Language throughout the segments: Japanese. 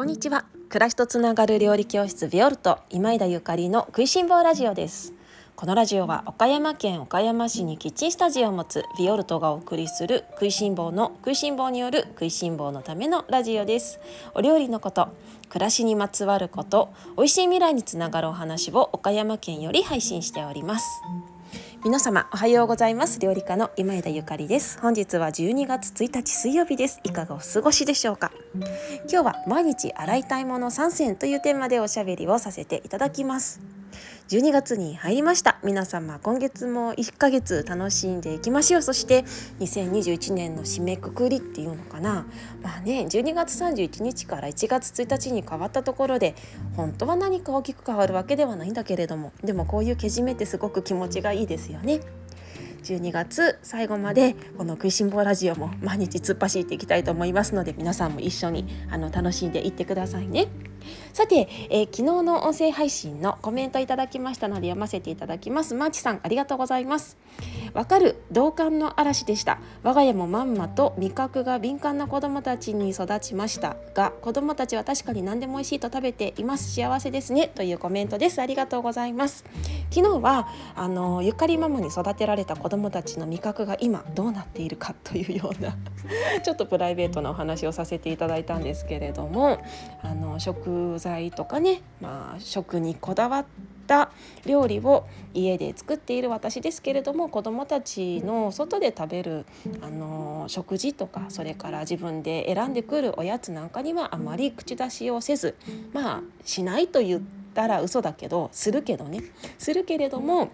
こんにちは。暮らしとつながる料理教室ビオルト今井田ゆかりの食いしん坊ラジオです。このラジオは岡山県岡山市にキッチンスタジオを持つビオルトがお送りする食いしん坊の食いしん坊による食いしん坊のためのラジオです。お料理のこと暮らしにまつわること美味しい未来につながるお話を岡山県より配信しております。皆様おはようございます。料理家の今枝ゆかりです本日は12月1日水曜日です。いかがお過ごしでしょうか？今日は毎日洗いたいもの3選というテーマでおしゃべりをさせていただきます。12月に入りました。皆様今月も1ヶ月楽しんでいきましょう。そして2021年の締めくくりっていうのかな。まあね12月31日から1月1日に変わったところで本当は何か大きく変わるわけではないんだけれどもでもこういうけじめってすごく気持ちがいいですよね。12月最後までこの「食いしん坊ラジオ」も毎日突っ走っていきたいと思いますので皆さんも一緒にあの楽しんでいってくださいね。さて、えー、昨日の音声配信のコメントいただきましたので読ませていただきます。マーチさんありがとうございます。わかる同感の嵐でした。我が家もまんまと味覚が敏感な子供たちに育ちましたが子供たちは確かに何でも美味しいと食べています。幸せですね。というコメントです。ありがとうございます。昨日はあのゆかりママに育てられた子供たちの味覚が今どうなっているかというようなちょっとプライベートなお話をさせていただいたんですけれどもあの食材とかね、まあ、食にこだわった料理を家で作っている私ですけれども子どもたちの外で食べるあの食事とかそれから自分で選んでくるおやつなんかにはあまり口出しをせずまあしないと言ったら嘘だけどするけどね。するけれども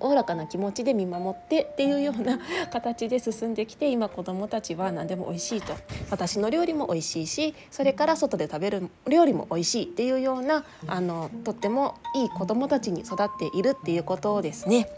おおらかな気持ちで見守ってっていうような 形で進んできて今子どもたちは何でも美味しいと。私の料理も美味しいしそれから外で食べる料理も美味しいっていうようなあのとってもいい子どもたちに育っているっていうことをですね。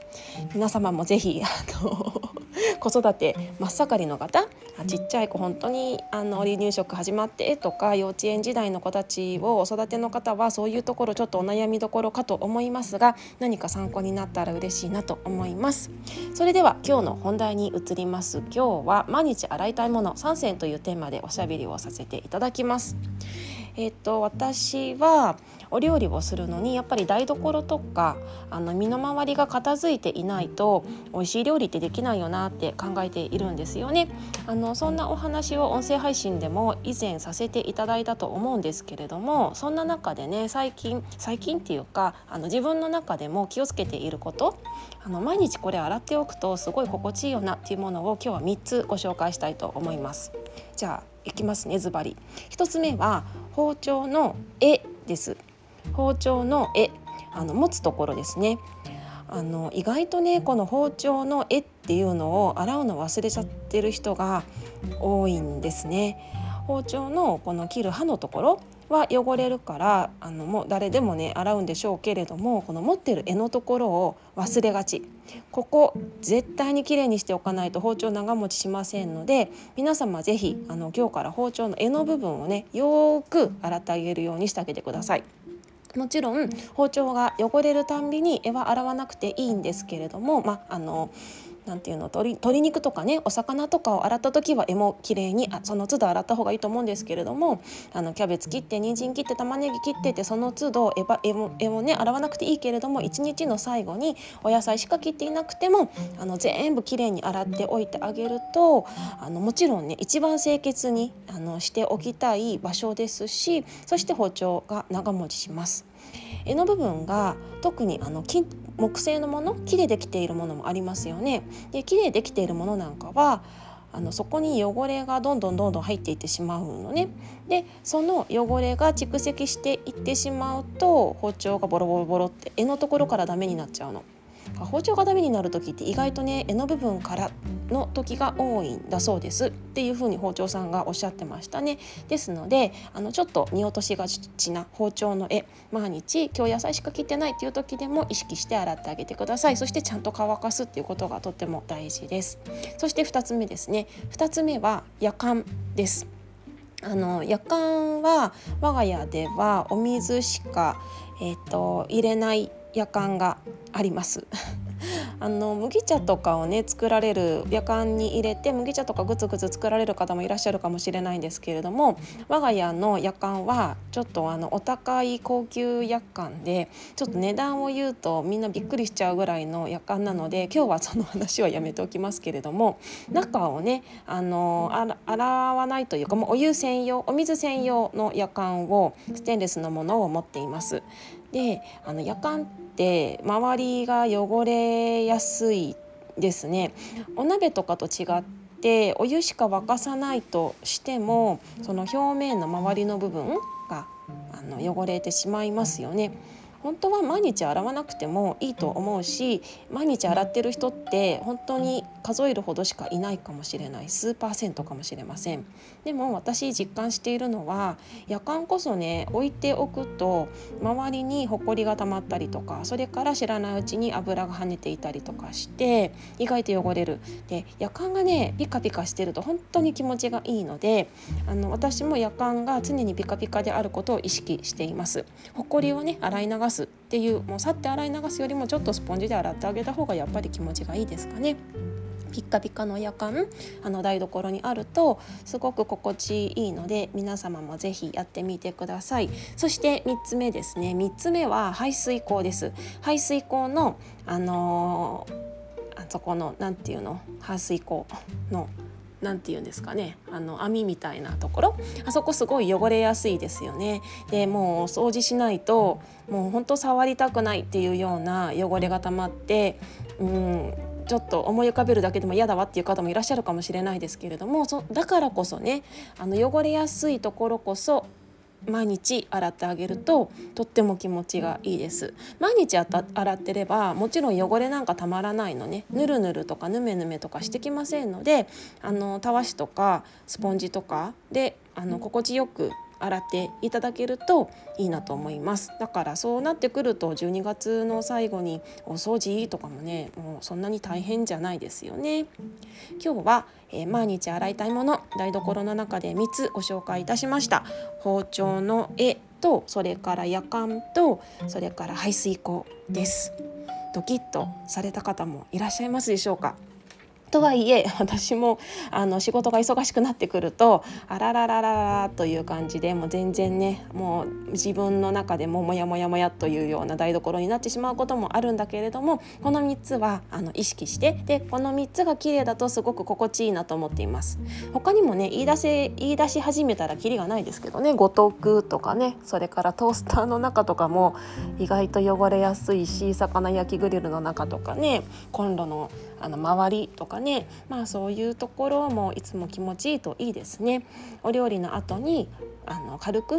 皆様もぜひあの 子育て真っ盛りの方ちっちゃい子本当にあの離乳食始まってとか幼稚園時代の子たちをお育ての方はそういうところちょっとお悩みどころかと思いますが何か参考になったら嬉しいしいなと思います。それでは今日の本題に移ります。今日は毎日洗いたいもの3選というテーマでおしゃべりをさせていただきます。えっと私はお料理をするのにやっぱり台所とかあの身の回りが片付いていないと美味しい料理ってできないよなって考えているんですよね。あのそんなお話を音声配信でも以前させていただいたと思うんですけれどもそんな中でね最近最近っていうかあの自分の中でも気をつけていることあの毎日これ洗っておくとすごい心地いいよなっていうものを今日は3つご紹介したいと思います。じゃあいきますねズバリ。1つ目は包丁の絵です。包丁の絵。あの持つところですね。あの意外とねこの包丁の絵っていうのを洗うの忘れちゃってる人が多いんですね。包丁のこの切る刃のところは汚れるからあのもう誰でもね洗うんでしょうけれどもこの持ってる柄のところを忘れがちここ絶対にきれいにしておかないと包丁長持ちしませんので皆様是非あの今日から包丁の柄の部分をねよーく洗ってあげるようにしてあげてください。もちろん包丁が汚れるたんびに柄は洗わなくていいんですけれども、まあ、あのなんていうの鶏鶏肉とかねお魚とかを洗った時は柄もきれいにあその都度洗った方がいいと思うんですけれどもあのキャベツ切って人参切って玉ねぎ切っててその都度柄も柄もね洗わなくていいけれども一日の最後にお野菜しか切っていなくてもあの全部きれいに洗っておいてあげるとあのもちろんね一番清潔にあのしておきたい場所ですしそして包丁が長持ちします。柄の部分が特にあの木製のもの木でできているものもありますよね。で木でできているものなんかはあのそこに汚れがどんどんどんどん入っていってしまうのね。でその汚れが蓄積していってしまうと包丁がボロボロボロって柄のところからダメになっちゃうの。包丁がダメになる時って意外とね柄の部分からの時が多いんだそうです。っていうふうに包丁さんがおっしゃってましたね。ですのであのちょっと見落としがちな包丁の絵毎日今日野菜しか切ってないっていう時でも意識して洗ってあげてください。そしてちゃんと乾かすっていうことがとっても大事です。そして2つ目ですね。2つ目は夜間です。あの夜間は我が家ではお水しか、えーと入れない夜間があります あの麦茶とかをね作られる夜間に入れて麦茶とかグツグツ作られる方もいらっしゃるかもしれないんですけれども我が家の夜間はちょっとあのお高い高級夜間でちょっと値段を言うとみんなびっくりしちゃうぐらいの夜間なので今日はその話はやめておきますけれども中をねあの洗わないというかもうお湯専用お水専用の夜間をステンレスのものを持っています。であの夜間って周りが汚れやすいですねお鍋とかと違ってお湯しか沸かさないとしてもその表面の周りの部分があの汚れてしまいますよね。本当は毎日洗わなくてもいいと思うし毎日洗ってる人って本当に数えるほどしかいないかもしれない。数パーセントかもしれません。でも私実感しているのは夜間こそね置いておくと周りにほこりが溜まったりとかそれから知らないうちに油が跳ねていたりとかして意外と汚れる。で夜間がねピカピカしてると本当に気持ちがいいのであの私も夜間が常にピカピカであることを意識しています。ほこりをね洗い流すっていうもうさって洗い流すよりもちょっとスポンジで洗ってあげた方がやっぱり気持ちがいいですかね。ピッカピカの夜間あの台所にあるとすごく心地いいので皆様もぜひやってみてください。そして3つ目ですね。3つ目は排水口です。排水口のあのー、あそこの何ていうの？排水口の何て言うんですかね？あの網みたいなところ。あそこすごい汚れやすいですよね。でもう掃除しないともうほんと触りたくないっていうような汚れが溜まってうんちょっと思い浮かべるだけでも嫌だわっていう方もいらっしゃるかもしれないですけれどもそだからこそねあの汚れやすいところこそ毎日洗ってあげるととっても気持ちがいいです。毎日洗ってればもちろん汚れなんかたまらないのね。ぬるぬるとかぬめぬめとかしてきませんのであのたわしとかスポンジとかであの心地よく洗っていただけるといいなと思います。だからそうなってくると12月の最後にお掃除とかもねもうそんなに大変じゃないですよね。今日は、えー、毎日洗いたいもの台所の中で3つご紹介いたしました。包丁の絵とそれから夜間とそれから排水口です。ドキッとされた方もいらっしゃいますでしょうか？とはいえ 私もあの仕事が忙しくなってくるとあらららららという感じでもう全然ねもう自分の中でもモヤモヤモヤというような台所になってしまうこともあるんだけれどもこの3つはあの意識してでこの3つが綺麗だとすごく心地いいなと思っています。他にもね言い出せ言い出し始めたらキリがないですけどね五徳とかねそれからトースターの中とかも意外と汚れやすいし魚焼きグリルの中とかねコンロのあの周りとかねまあそういうところもいつも気持ちいいといいですね。お料理の後にあの軽く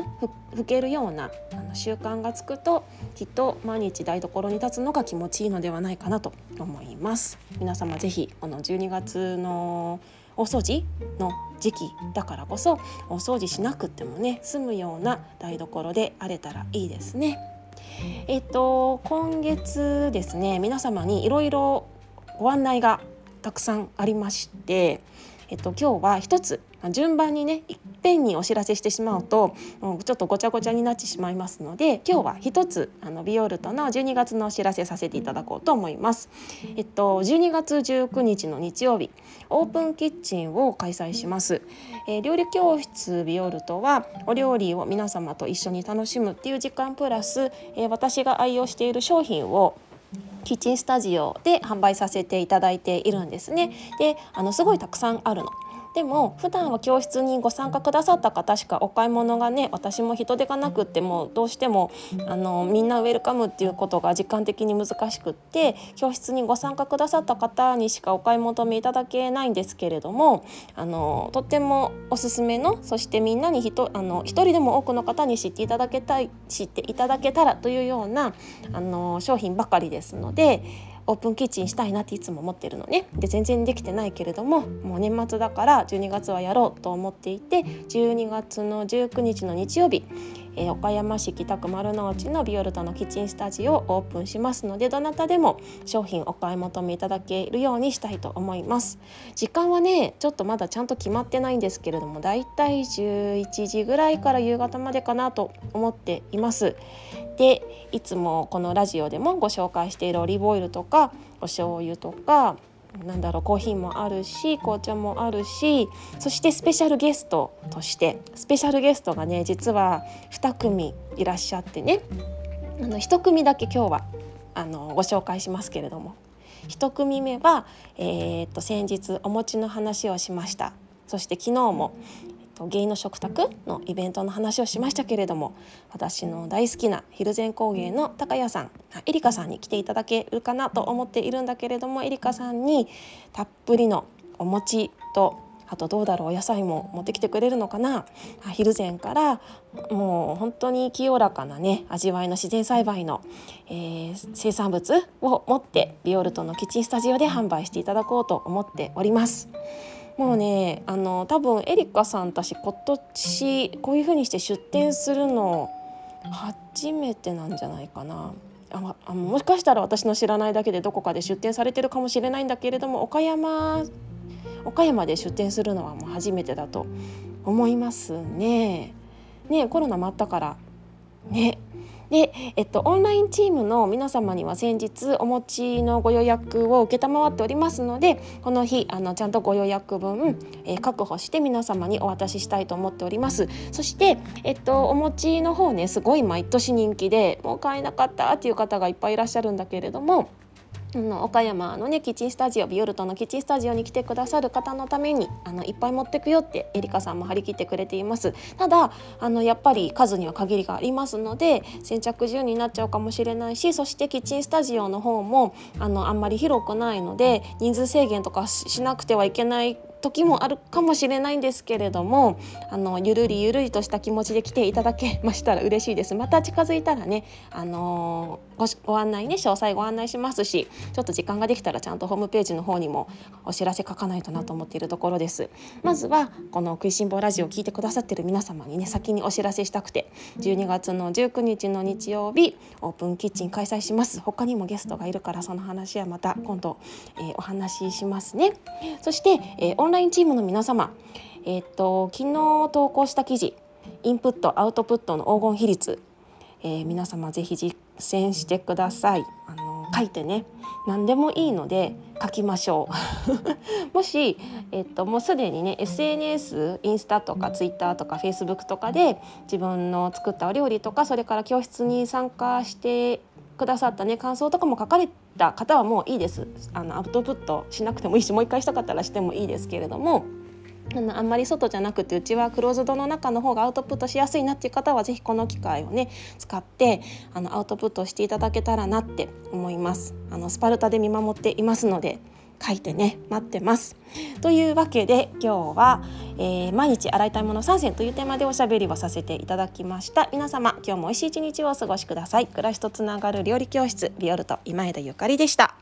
拭けるようなあの習慣がつくときっと毎日台所に立つのが気持ちいいのではないかなと思います皆様ぜひこの12月のお掃除の時期だからこそお掃除しなくてもね済むような台所であれたらいいですね。えっと今月ですね皆様にいろいろご案内がたくさんありまして、えっと、今日は一つ順番にねいっぺんにお知らせしてしまうともうちょっとごちゃごちゃになってしまいますので今日は一つあのビオルトの12月のお知らせさせていただこうと思います。えっと12月19日の日曜日オープンキッチンを開催します。えー、料理教室ビオルトはお料理を皆様と一緒に楽しむっていう時間プラス、えー、私が愛用している商品をキッチンスタジオで販売させていただいているんですね。であのすごいたくさんあるの。でも普段は教室にご参加くださった方しかお買い物がね私も人手がなくってもどうしてもあのみんなウェルカムっていうことが時間的に難しくって教室にご参加くださった方にしかお買い求めいただけないんですけれどもあのとってもおすすめのそしてみんなにひとあの一人でも多くの方に知っていただけたい知っていただけたらというようなあの商品ばかりですのでオープンキッチンしたいなっていつも思ってるのね。で全然できてないけれどももう年末だから12月はやろうと思っていて12月の19日の日曜日、えー、岡山市北区丸の内のビオルトのキッチンスタジオをオープンしますのでどなたでも商品お買い求めいただけるようにしたいと思います。時間はねちょっとまだちゃんと決まってないんですけれどもだいたい11時ぐらいから夕方までかなと思っています。でいつもこのラジオでもご紹介しているオリーブオイルとかお醤油とかなんだろうコーヒーもあるし紅茶もあるしそしてスペシャルゲストとしてスペシャルゲストがね実は2組いらっしゃってね。あの1組だけ今日はあのご紹介しますけれども。1組目は、えー、っと先日お餅の話をしました。そして昨日も芸の食卓のイベントの話をしましたけれども私の大好きな蒜山工芸の高谷さんエリカさんに来ていただけるかなと思っているんだけれどもエリカさんにたっぷりのお餅とあとどうだろうお野菜も持ってきてくれるのかな蒜山からもう本当に清らかなね味わいの自然栽培の、えー、生産物を持ってビオルトのキッチンスタジオで販売していただこうと思っております。もうねあの多分エリカさんたち今年こういう風にして出店するの初めてなんじゃないかな。ああもしかしたら私の知らないだけでどこかで出店されてるかもしれないんだけれども岡山岡山で出店するのはもう初めてだと思いますね。ねコロナもあったからねで、えっと、オンラインチームの皆様には先日お持ちのご予約を承っておりますのでこの日あのちゃんとご予約分、えー、確保して皆様にお渡ししたいと思っております。そして、えっと、お持ちの方ねすごい毎年人気でもう買えなかったっていう方がいっぱいいらっしゃるんだけれどもあの岡山のねキッチンスタジオビオルトのキッチンスタジオに来てくださる方のためにあのいっぱい持ってくよってエリカさんも張り切ってくれています。ただあのやっぱり数には限りがありますので先着順になっちゃうかもしれないしそしてキッチンスタジオの方もあのあんまり広くないので人数制限とかしなくてはいけない時もあるかもしれないんですけれどもあのゆるりゆるりとした気持ちで来ていただけましたら嬉しいです。また近づいたらね、あのー、ごご案内ね詳細ご案内しますしちょっと時間ができたらちゃんとホームページの方にもお知らせ書かないとなと思っているところです。まずはこの食いしん坊ラジオを聞いてくださってる皆様にね先にお知らせしたくて12月の19日の日曜日オープンキッチン開催します。他にもゲストがいるからその話はまた今度、えー、お話ししますね。そして、えーンラインチームの皆様、えー、っと昨日投稿した記事インプットアウトプットの黄金比率、えー、皆様ぜひ実践してください。あの書いてね何でもいいので書きましょう。もし、えっと、もうすでにね SNS インスタとかツイッターとかフェイスブックとかで自分の作ったお料理とかそれから教室に参加してくださったね感想とかも書かれた方はもういいです。あのアウトプットしなくてもいいしもう一回したかったらしてもいいですけれども。あのあんまり外じゃなくてうちはクローズドの中の方がアウトプットしやすいなっていう方は是非この機会をね使ってあのアウトプットしていただけたらなって思います。あのスパルタで見守っていますので書いてね待ってます。というわけで今日は、えー、毎日洗いたいもの3選というテーマでおしゃべりをさせていただきました皆様今日も美味しい一日をお過ごしください暮らしとつながる料理教室ビオルト今枝ゆかりでした